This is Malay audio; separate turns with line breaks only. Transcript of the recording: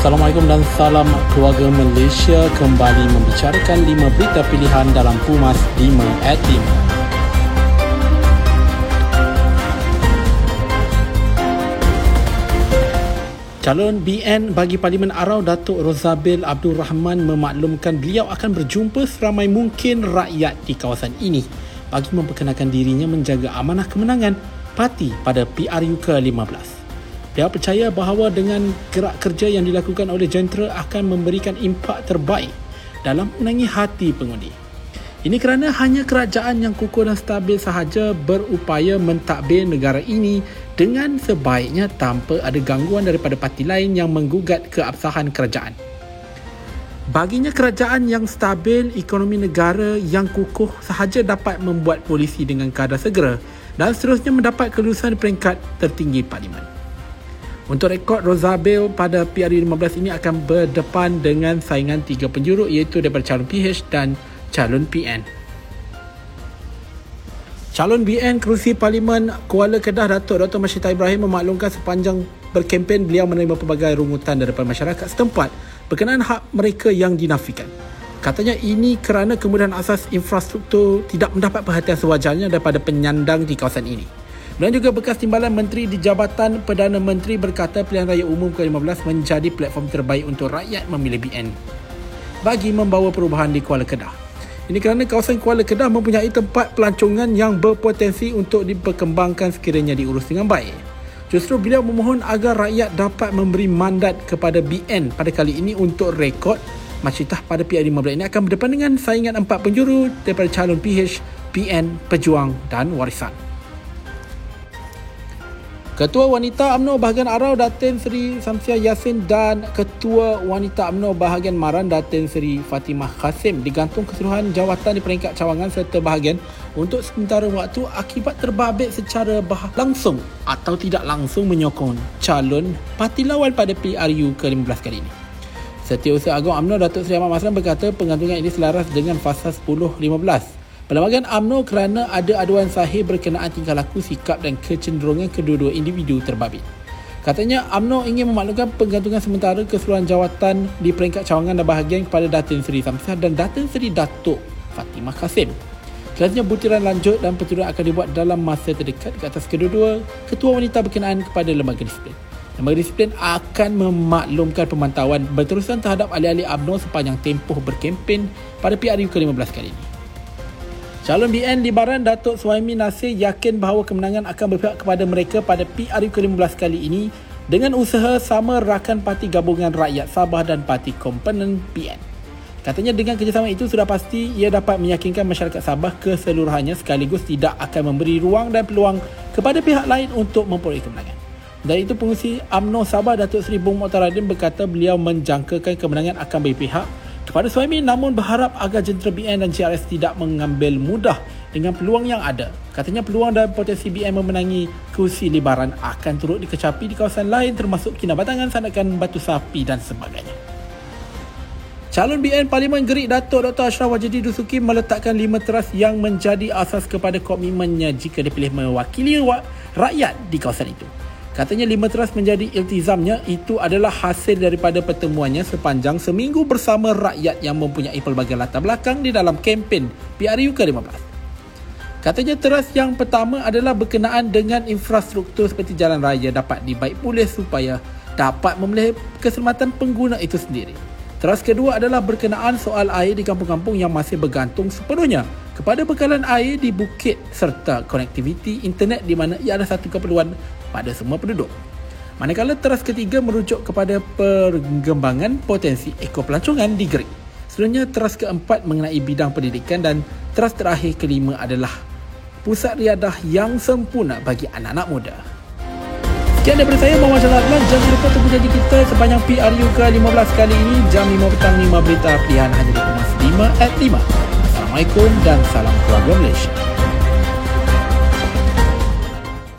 Assalamualaikum dan salam keluarga Malaysia kembali membicarakan 5 berita pilihan dalam Pumas 5 at 5. Calon BN bagi Parlimen Arau Datuk Rozabil Abdul Rahman memaklumkan beliau akan berjumpa seramai mungkin rakyat di kawasan ini bagi memperkenalkan dirinya menjaga amanah kemenangan parti pada PRU ke-15. Dia percaya bahawa dengan gerak kerja yang dilakukan oleh jentera akan memberikan impak terbaik dalam menangi hati pengundi. Ini kerana hanya kerajaan yang kukuh dan stabil sahaja berupaya mentadbir negara ini dengan sebaiknya tanpa ada gangguan daripada parti lain yang menggugat keabsahan kerajaan. Baginya kerajaan yang stabil, ekonomi negara yang kukuh sahaja dapat membuat polisi dengan kadar segera dan seterusnya mendapat kelulusan peringkat tertinggi parlimen. Untuk rekod Rozabil pada PRU 15 ini akan berdepan dengan saingan tiga penjuru iaitu daripada calon PH dan calon PN. Calon BN Kerusi Parlimen Kuala Kedah Datuk Dr. Masyita Ibrahim memaklumkan sepanjang berkempen beliau menerima pelbagai rungutan daripada masyarakat setempat berkenaan hak mereka yang dinafikan. Katanya ini kerana kemudahan asas infrastruktur tidak mendapat perhatian sewajarnya daripada penyandang di kawasan ini. Dan juga bekas timbalan menteri di Jabatan Perdana Menteri berkata pilihan raya umum ke-15 menjadi platform terbaik untuk rakyat memilih BN bagi membawa perubahan di Kuala Kedah. Ini kerana kawasan Kuala Kedah mempunyai tempat pelancongan yang berpotensi untuk diperkembangkan sekiranya diurus dengan baik. Justru beliau memohon agar rakyat dapat memberi mandat kepada BN pada kali ini untuk rekod Macitah pada PR15 ini akan berdepan dengan saingan empat penjuru daripada calon PH, PN, Pejuang dan Warisan. Ketua Wanita UMNO bahagian Arau Datin Seri Samsia Yasin dan Ketua Wanita UMNO bahagian Maran Datin Seri Fatimah Kasim digantung keseluruhan jawatan di peringkat cawangan serta bahagian untuk sementara waktu akibat terbabit secara bah- langsung atau tidak langsung menyokong calon parti lawan pada PRU ke-15 kali ini. Setiausaha Agung UMNO Datuk Seri Ahmad Masran berkata pengantungan ini selaras dengan fasa 10-15 Perlembagaan UMNO kerana ada aduan sahih berkenaan tingkah laku, sikap dan kecenderungan kedua-dua individu terbabit. Katanya UMNO ingin memaklumkan penggantungan sementara keseluruhan jawatan di peringkat cawangan dan bahagian kepada Datin Seri Samsah dan Datin Seri Datuk Fatimah Kasim. Selanjutnya butiran lanjut dan perturunan akan dibuat dalam masa terdekat ke atas kedua-dua ketua wanita berkenaan kepada lembaga disiplin. Lembaga disiplin akan memaklumkan pemantauan berterusan terhadap ahli-ahli UMNO sepanjang tempoh berkempen pada PRU ke-15 kali ini. Calon BN di Baran Datuk Suhaimi Nasir yakin bahawa kemenangan akan berpihak kepada mereka pada PRU ke-15 kali ini dengan usaha sama rakan Parti Gabungan Rakyat Sabah dan Parti Komponen BN. Katanya dengan kerjasama itu sudah pasti ia dapat meyakinkan masyarakat Sabah keseluruhannya sekaligus tidak akan memberi ruang dan peluang kepada pihak lain untuk memperoleh kemenangan. Dan itu pengusi UMNO Sabah Datuk Seri Bung Motaradin berkata beliau menjangkakan kemenangan akan berpihak kepada suami namun berharap agar jentera BN dan CRS tidak mengambil mudah dengan peluang yang ada. Katanya peluang dan potensi BN memenangi kursi libaran akan turut dikecapi di kawasan lain termasuk kinabatangan sandakan batu sapi dan sebagainya. Calon BN Parlimen Gerik Datuk Dr. Ashraf Wajidi Dusuki meletakkan lima teras yang menjadi asas kepada komitmennya jika dipilih mewakili rakyat di kawasan itu. Katanya lima teras menjadi iltizamnya itu adalah hasil daripada pertemuannya sepanjang seminggu bersama rakyat yang mempunyai pelbagai latar belakang di dalam kempen PRU ke-15. Katanya teras yang pertama adalah berkenaan dengan infrastruktur seperti jalan raya dapat dibaik pulih supaya dapat memelih keselamatan pengguna itu sendiri. Teras kedua adalah berkenaan soal air di kampung-kampung yang masih bergantung sepenuhnya kepada bekalan air di bukit serta konektiviti internet di mana ia adalah satu keperluan pada semua penduduk. Manakala teras ketiga merujuk kepada pengembangan potensi ekopelancongan di Greek. Selanjutnya teras keempat mengenai bidang pendidikan dan teras terakhir kelima adalah pusat riadah yang sempurna bagi anak-anak muda. Sekian daripada saya Syazal Adlan Jangan lupa tunggu janji kita Sepanjang PRU ke-15 kali ini Jam 5 petang 5 berita pilihan Hanya di Pumas 5 at 5 Assalamualaikum dan salam keluarga Malaysia